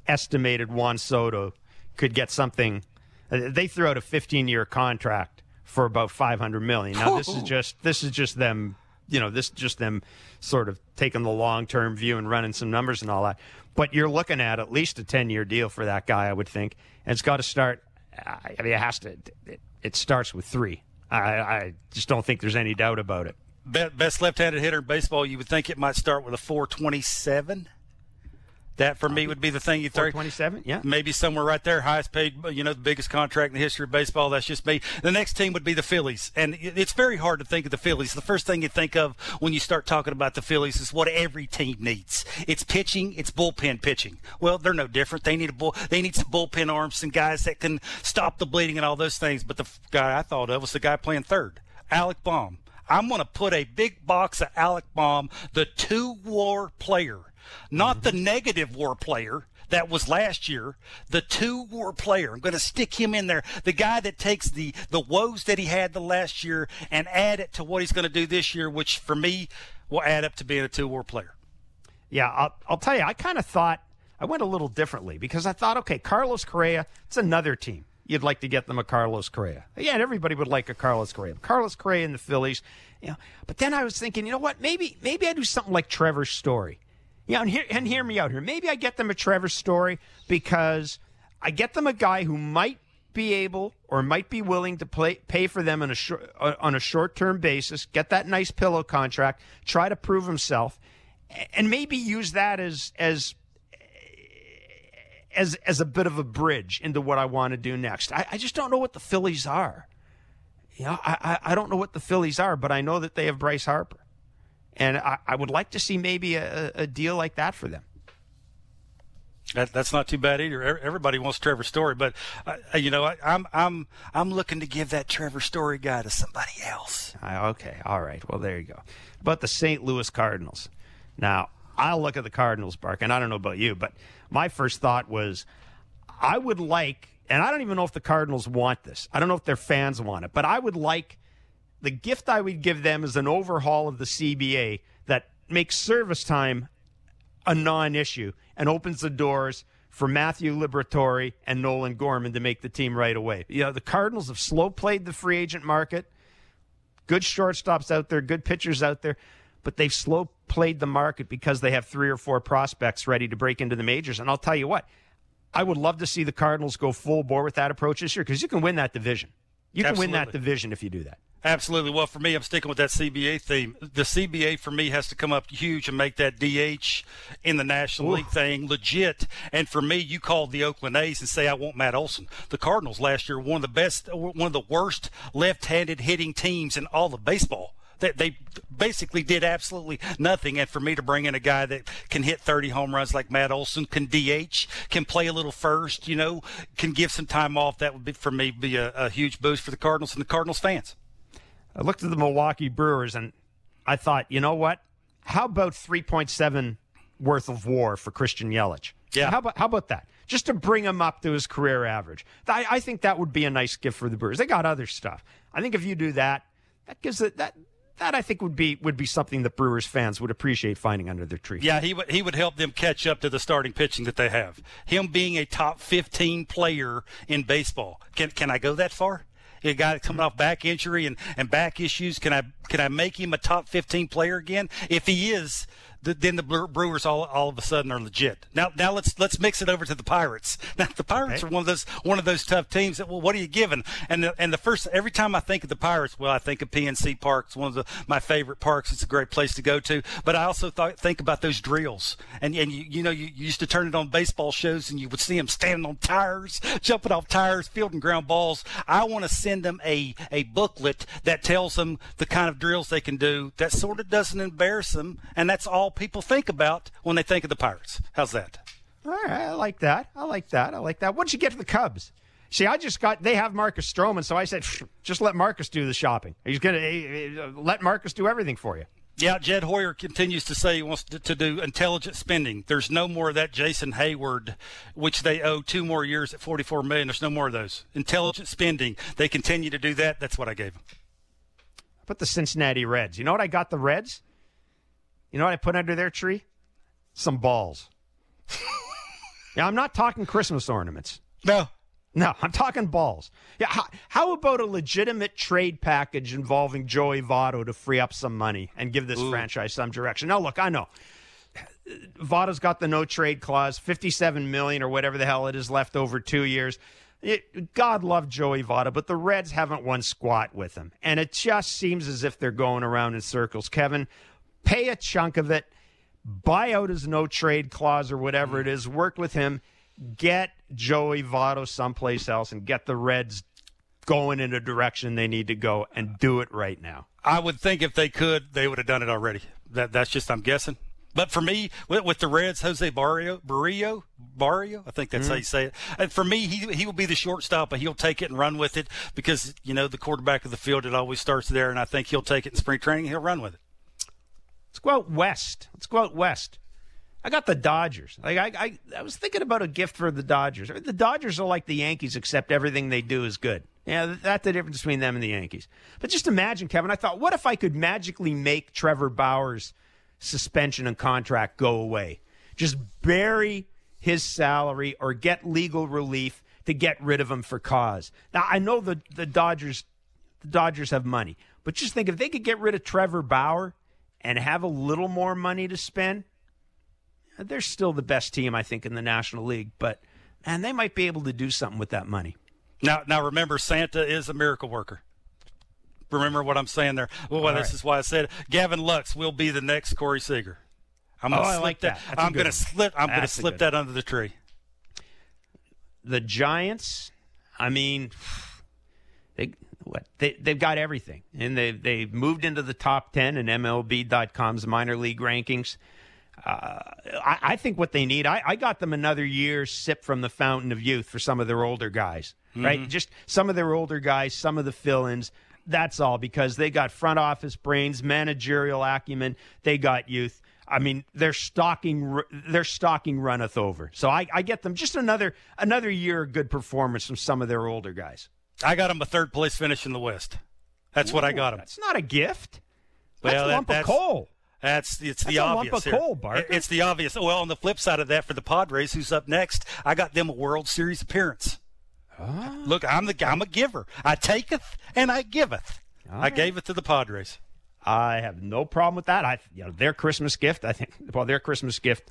estimated Juan Soto could get something. Uh, they threw out a 15-year contract for about 500 million. Now this is just this is just them, you know, this is just them sort of taking the long-term view and running some numbers and all that. But you're looking at at least a 10-year deal for that guy, I would think, and it's got to start. I mean, it has to. It, it starts with three. I, I just don't think there's any doubt about it best left-handed hitter in baseball, you would think it might start with a 427. That for uh, me would be the thing you throw. 27, yeah. Maybe somewhere right there, highest paid, you know, the biggest contract in the history of baseball. That's just me. The next team would be the Phillies. And it's very hard to think of the Phillies. The first thing you think of when you start talking about the Phillies is what every team needs. It's pitching, it's bullpen pitching. Well, they're no different. They need a bull, they need some bullpen arms, some guys that can stop the bleeding and all those things. But the guy I thought of was the guy playing third, Alec Bohm. I'm going to put a big box of Alec Bohm, the two war player, not the negative war player that was last year, the two war player. I'm going to stick him in there. The guy that takes the, the woes that he had the last year and add it to what he's going to do this year, which for me will add up to being a two war player. Yeah, I'll, I'll tell you, I kind of thought I went a little differently because I thought, okay, Carlos Correa, it's another team. You'd like to get them a Carlos Correa. Yeah, everybody would like a Carlos Correa. Carlos Correa and the Phillies, you know. But then I was thinking, you know what? Maybe maybe I do something like Trevor Story. Yeah, and hear, and hear me out here. Maybe I get them a Trevor Story because I get them a guy who might be able or might be willing to play, pay for them on a short, uh, on a short term basis, get that nice pillow contract, try to prove himself, and maybe use that as as as as a bit of a bridge into what I want to do next. I, I just don't know what the Phillies are. You know, I, I don't know what the Phillies are, but I know that they have Bryce Harper. And I, I would like to see maybe a, a deal like that for them. That, that's not too bad either. Everybody wants Trevor Story, but uh, you know, I, am I'm, I'm I'm looking to give that Trevor Story guy to somebody else. Okay, all right. Well, there you go. But the St. Louis Cardinals. Now, I'll look at the Cardinals, Bark, and I don't know about you, but my first thought was I would like, and I don't even know if the Cardinals want this. I don't know if their fans want it, but I would like the gift I would give them is an overhaul of the CBA that makes service time a non issue and opens the doors for Matthew Liberatore and Nolan Gorman to make the team right away. You know, the Cardinals have slow played the free agent market. Good shortstops out there, good pitchers out there, but they've slow played the market because they have three or four prospects ready to break into the majors. And I'll tell you what, I would love to see the Cardinals go full bore with that approach this year because you can win that division. You can Absolutely. win that division if you do that. Absolutely. Well, for me, I'm sticking with that CBA theme. The CBA for me has to come up huge and make that DH in the National Ooh. League thing legit. And for me, you called the Oakland A's and say I want Matt Olson. The Cardinals last year one of the best, one of the worst left-handed hitting teams in all of baseball. They, they basically did absolutely nothing. And for me to bring in a guy that can hit 30 home runs like Matt Olson, can DH, can play a little first, you know, can give some time off, that would be for me be a, a huge boost for the Cardinals and the Cardinals fans. I looked at the Milwaukee Brewers and I thought, you know what? How about 3.7 worth of war for Christian Yelich? Yeah. How about how about that? Just to bring him up to his career average. I, I think that would be a nice gift for the Brewers. They got other stuff. I think if you do that, that gives it that that I think would be would be something that Brewers fans would appreciate finding under their tree. Yeah, he would he would help them catch up to the starting pitching that they have. Him being a top 15 player in baseball. Can can I go that far? A guy coming off back injury and, and back issues. Can I can I make him a top 15 player again? If he is, the, then the Brewers all, all of a sudden are legit. Now now let's let's mix it over to the Pirates. Now the Pirates okay. are one of those one of those tough teams. That, well, what are you giving? And the, and the first every time I think of the Pirates, well, I think of PNC Park. It's one of the, my favorite parks. It's a great place to go to. But I also th- think about those drills. And and you, you know you, you used to turn it on baseball shows and you would see them standing on tires, jumping off tires, fielding ground balls. I want to send them a a booklet that tells them the kind of drills they can do that sort of doesn't embarrass them, and that's all people think about when they think of the Pirates. How's that? All right, I like that. I like that. I like that. Once you get to the Cubs, see, I just got they have Marcus Stroman, so I said just let Marcus do the shopping. He's gonna he, let Marcus do everything for you. Yeah, Jed Hoyer continues to say he wants to, to, do intelligent spending. There's no more of that Jason Heyward, which they owe two more years at 44 million. There's no more of those. Intelligent spending. They continue to do that. That's what I gave them. Put the Cincinnati Reds. You know what I got the Reds? You know what I put under their tree? Some balls. now, I'm not talking Christmas ornaments. No. No, I'm talking balls. Yeah, how, how, about a legitimate trade package involving Joey Votto to free up some money and give this Ooh. franchise some direction? Now, look, I know Votto's got the no trade clause, 57 million or whatever the hell it is left over two years. It, God love Joey Votto, but the Reds haven't won squat with him, and it just seems as if they're going around in circles. Kevin, pay a chunk of it, buy out his no trade clause or whatever it is, work with him, get Joey Votto someplace else, and get the Reds going in a direction they need to go, and do it right now. I would think if they could, they would have done it already. That that's just I'm guessing. But for me, with, with, the Reds, Jose Barrio, Barrio, Barrio, I think that's mm-hmm. how you say it. And for me, he he will be the shortstop, but he'll take it and run with it because you know the quarterback of the field. It always starts there, and I think he'll take it in spring training. He'll run with it. Let's go out west. Let's go out west. I got the Dodgers. Like I, I, I was thinking about a gift for the Dodgers. The Dodgers are like the Yankees, except everything they do is good. Yeah, that's the difference between them and the Yankees. But just imagine, Kevin. I thought, what if I could magically make Trevor Bauer's suspension and contract go away. Just bury his salary or get legal relief to get rid of him for cause. Now I know the the Dodgers the Dodgers have money, but just think if they could get rid of Trevor Bauer and have a little more money to spend, they're still the best team I think in the National League, but and they might be able to do something with that money. Now, now remember, Santa is a miracle worker. Remember what I'm saying there. Well, this right. is why I said Gavin Lux will be the next Corey Seager. I'm Oh, gonna I slip like that. That's a I'm gonna one. slip. I'm gonna slip that under the tree. the Giants, I mean, they what they they've got everything, and they they've moved into the top ten in MLB.com's minor league rankings. Uh, I, I think what they need, I, I got them another year sip from the fountain of youth for some of their older guys, right? Just some of their older guys, some of the fill-ins. That's all because they got front office brains, managerial acumen. They got youth. I mean, their stocking their stocking runneth over. So I, I get them just another another year of good performance from some of their older guys. I got him a third place finish in the West. That's what I got him. That's not a gift. That's Well, a that- lump that's- of coal. That's it's the That's a lump obvious. coal. It's the obvious. Well, on the flip side of that, for the Padres, who's up next, I got them a World Series appearance. Ah. Look, I'm the I'm a giver. I taketh and I giveth. I right. gave it to the Padres. I have no problem with that. I, you know, their Christmas gift. I think. Well, their Christmas gift,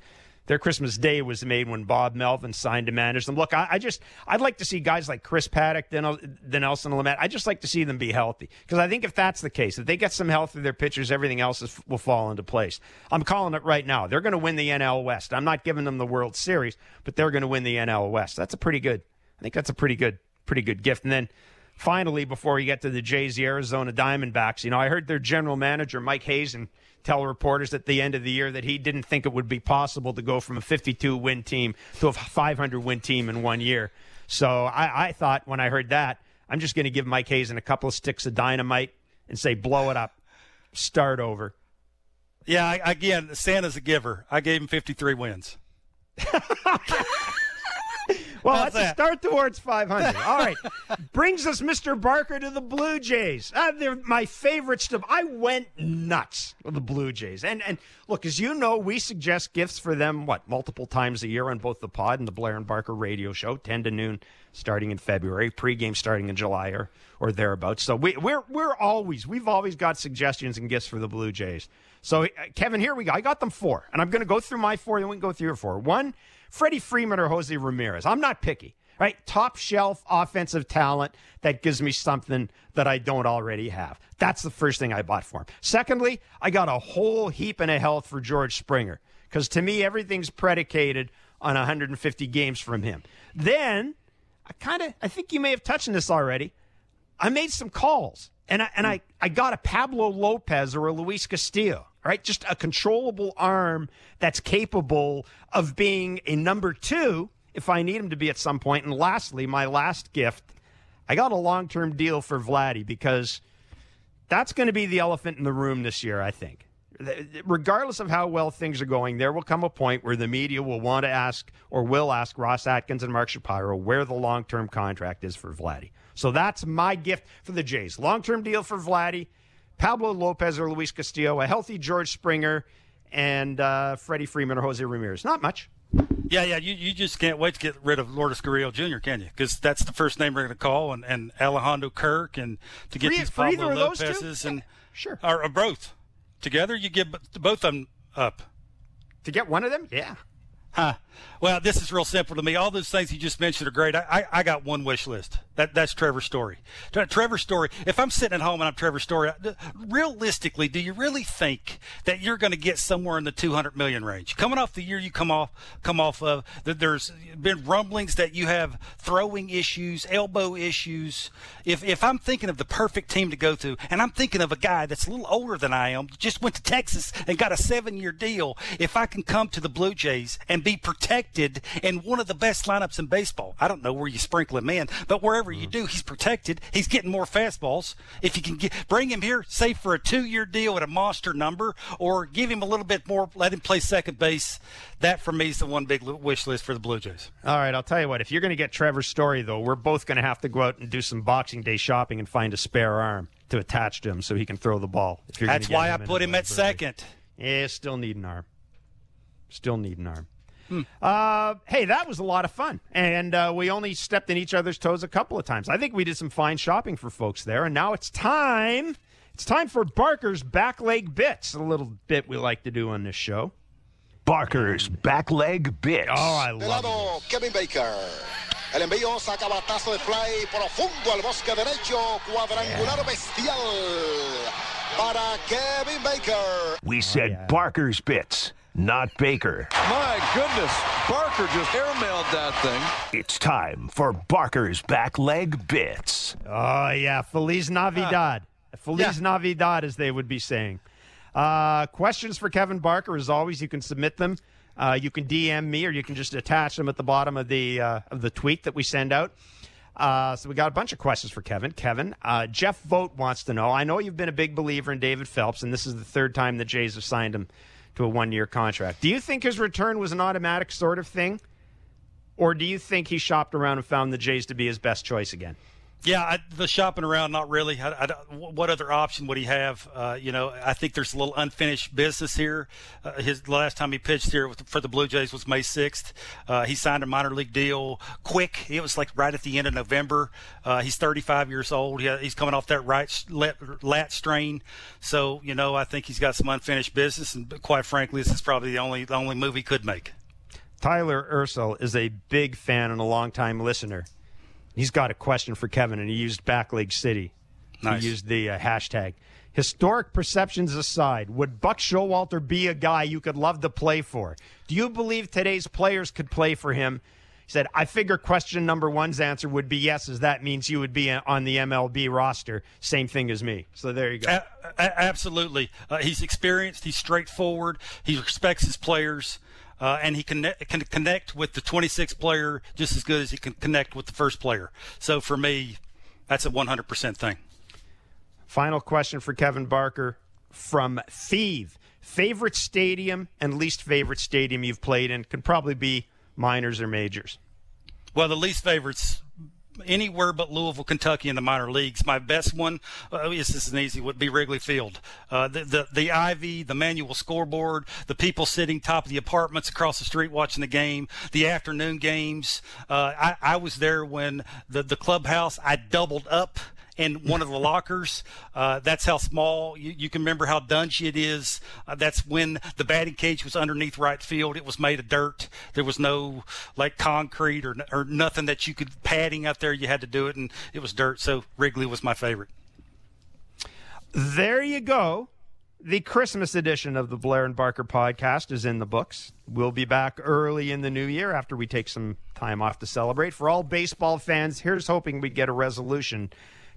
their Christmas day was made when Bob Melvin signed to manage them. Look, I, I just, I'd like to see guys like Chris Paddack, then uh, then Nelson Lamet. I just like to see them be healthy because I think if that's the case, if they get some health of their pitchers, everything else is, will fall into place. I'm calling it right now. They're going to win the NL West. I'm not giving them the World Series, but they're going to win the NL West. That's a pretty good. I think that's a pretty good, pretty good gift. And then finally, before you get to the Jays, the Arizona Diamondbacks, you know, I heard their general manager, Mike Hazen, tell reporters at the end of the year that he didn't think it would be possible to go from a 52 win team to a 500 win team in one year. So I, I thought when I heard that, I'm just going to give Mike Hazen a couple of sticks of dynamite and say, blow it up, start over. Yeah, I, again, Santa's a giver. I gave him 53 wins. Well, How's that's a that? start towards 500. All right. Brings us, Mr. Barker, to the Blue Jays. Uh, they're my favorite stuff. I went nuts with the Blue Jays. And and look, as you know, we suggest gifts for them, what, multiple times a year on both the pod and the Blair and Barker radio show, 10 to noon starting in February, pregame starting in July or, or thereabouts. So we, we're, we're always, we've always got suggestions and gifts for the Blue Jays. So, uh, Kevin, here we go. I got them four, and I'm going to go through my four, then we can go through your four. One, Freddie Freeman or Jose Ramirez. I'm not picky, right? Top shelf offensive talent that gives me something that I don't already have. That's the first thing I bought for him. Secondly, I got a whole heap and a health for George Springer because to me, everything's predicated on 150 games from him. Then, I kind of, I think you may have touched on this already. I made some calls and I, and I, I got a Pablo Lopez or a Luis Castillo, right? Just a controllable arm that's capable of being a number two if I need him to be at some point. And lastly, my last gift, I got a long term deal for Vladdy because that's going to be the elephant in the room this year, I think. Regardless of how well things are going, there will come a point where the media will want to ask or will ask Ross Atkins and Mark Shapiro where the long term contract is for Vladdy. So that's my gift for the Jays. Long term deal for Vladdy, Pablo Lopez or Luis Castillo, a healthy George Springer, and uh, Freddie Freeman or Jose Ramirez. Not much. Yeah, yeah. You, you just can't wait to get rid of Lourdes Gurriel Jr., can you? Because that's the first name we're going to call, and, and Alejandro Kirk, and to get For these Pablo of those two? Lopez's and Yeah, sure. or, or both together. You give both of them up. To get one of them? Yeah. Huh. Well, this is real simple to me. All those things you just mentioned are great. I, I, I got one wish list. That that's Trevor Story. Tre- Trevor Story. If I'm sitting at home and I'm Trevor Story, realistically, do you really think that you're going to get somewhere in the 200 million range? Coming off the year you come off come off of, there's been rumblings that you have throwing issues, elbow issues. If if I'm thinking of the perfect team to go to, and I'm thinking of a guy that's a little older than I am, just went to Texas and got a seven year deal. If I can come to the Blue Jays and be protected in one of the best lineups in baseball, I don't know where you sprinkle him in, but wherever you mm. do, he's protected. He's getting more fastballs. If you can get, bring him here, say for a two year deal at a monster number, or give him a little bit more, let him play second base. That for me is the one big wish list for the Blue Jays. All right, I'll tell you what. If you're going to get Trevor Story, though, we're both going to have to go out and do some Boxing Day shopping and find a spare arm to attach to him so he can throw the ball. That's why I put him at second. Yeah, still need an arm. Still need an arm. Hmm. Uh, hey, that was a lot of fun, and uh, we only stepped in each other's toes a couple of times. I think we did some fine shopping for folks there, and now it's time. It's time for Barker's back leg bits, a little bit we like to do on this show. Barker's back leg bits. Oh, I love it. Kevin Baker. El envío saca batazo de fly profundo al bosque derecho, cuadrangular bestial para Kevin Baker. We said yeah. Barker's bits, not Baker. My goodness, Barker just airmailed that thing. It's time for Barker's back leg bits. Oh yeah, Feliz Navidad. Feliz Navidad, as they would be saying. Uh, questions for Kevin Barker, as always, you can submit them. Uh, you can DM me, or you can just attach them at the bottom of the uh, of the tweet that we send out. Uh, so we got a bunch of questions for Kevin. Kevin, uh, Jeff Vote wants to know. I know you've been a big believer in David Phelps, and this is the third time the Jays have signed him to a one year contract. Do you think his return was an automatic sort of thing, or do you think he shopped around and found the Jays to be his best choice again? Yeah, I, the shopping around, not really. I, I what other option would he have? Uh, you know, I think there's a little unfinished business here. Uh, his last time he pitched here with, for the Blue Jays was May 6th. Uh, he signed a minor league deal quick. It was like right at the end of November. Uh, he's 35 years old. He, he's coming off that right lat, lat strain. So, you know, I think he's got some unfinished business. And quite frankly, this is probably the only the only move he could make. Tyler Ursel is a big fan and a longtime listener. He's got a question for Kevin, and he used Backleg City. Nice. He used the uh, hashtag. Historic perceptions aside, would Buck Showalter be a guy you could love to play for? Do you believe today's players could play for him? He said, I figure question number one's answer would be yes, as that means you would be on the MLB roster. Same thing as me. So there you go. A- a- absolutely. Uh, he's experienced. He's straightforward. He respects his players. Uh, and he can, can connect with the 26th player just as good as he can connect with the first player. So for me, that's a 100% thing. Final question for Kevin Barker from Thieve. Favorite stadium and least favorite stadium you've played in could probably be minors or majors. Well, the least favorites anywhere but Louisville, Kentucky in the minor leagues. My best one, uh, this is an easy, would be Wrigley Field. Uh, the, the the ivy, the manual scoreboard, the people sitting top of the apartments across the street watching the game, the afternoon games. Uh, I, I was there when the the clubhouse. I doubled up in one of the lockers. Uh, that's how small you, you can remember how dungy it is. Uh, that's when the batting cage was underneath right field. It was made of dirt. There was no like concrete or or nothing that you could padding out there. You had to do it, and it was dirt. So Wrigley was my favorite. There you go. The Christmas edition of the Blair and Barker podcast is in the books. We'll be back early in the new year after we take some time off to celebrate. For all baseball fans, here's hoping we get a resolution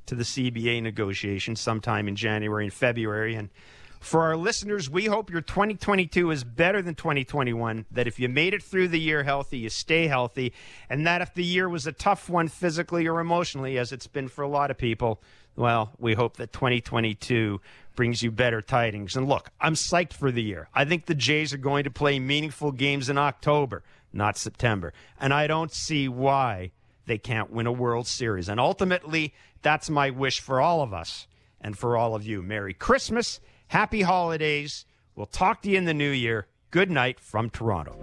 to the CBA negotiations sometime in January and February. And for our listeners, we hope your 2022 is better than 2021. That if you made it through the year healthy, you stay healthy. And that if the year was a tough one physically or emotionally, as it's been for a lot of people, well, we hope that 2022 brings you better tidings. And look, I'm psyched for the year. I think the Jays are going to play meaningful games in October, not September. And I don't see why they can't win a World Series. And ultimately, that's my wish for all of us and for all of you. Merry Christmas, happy holidays. We'll talk to you in the new year. Good night from Toronto.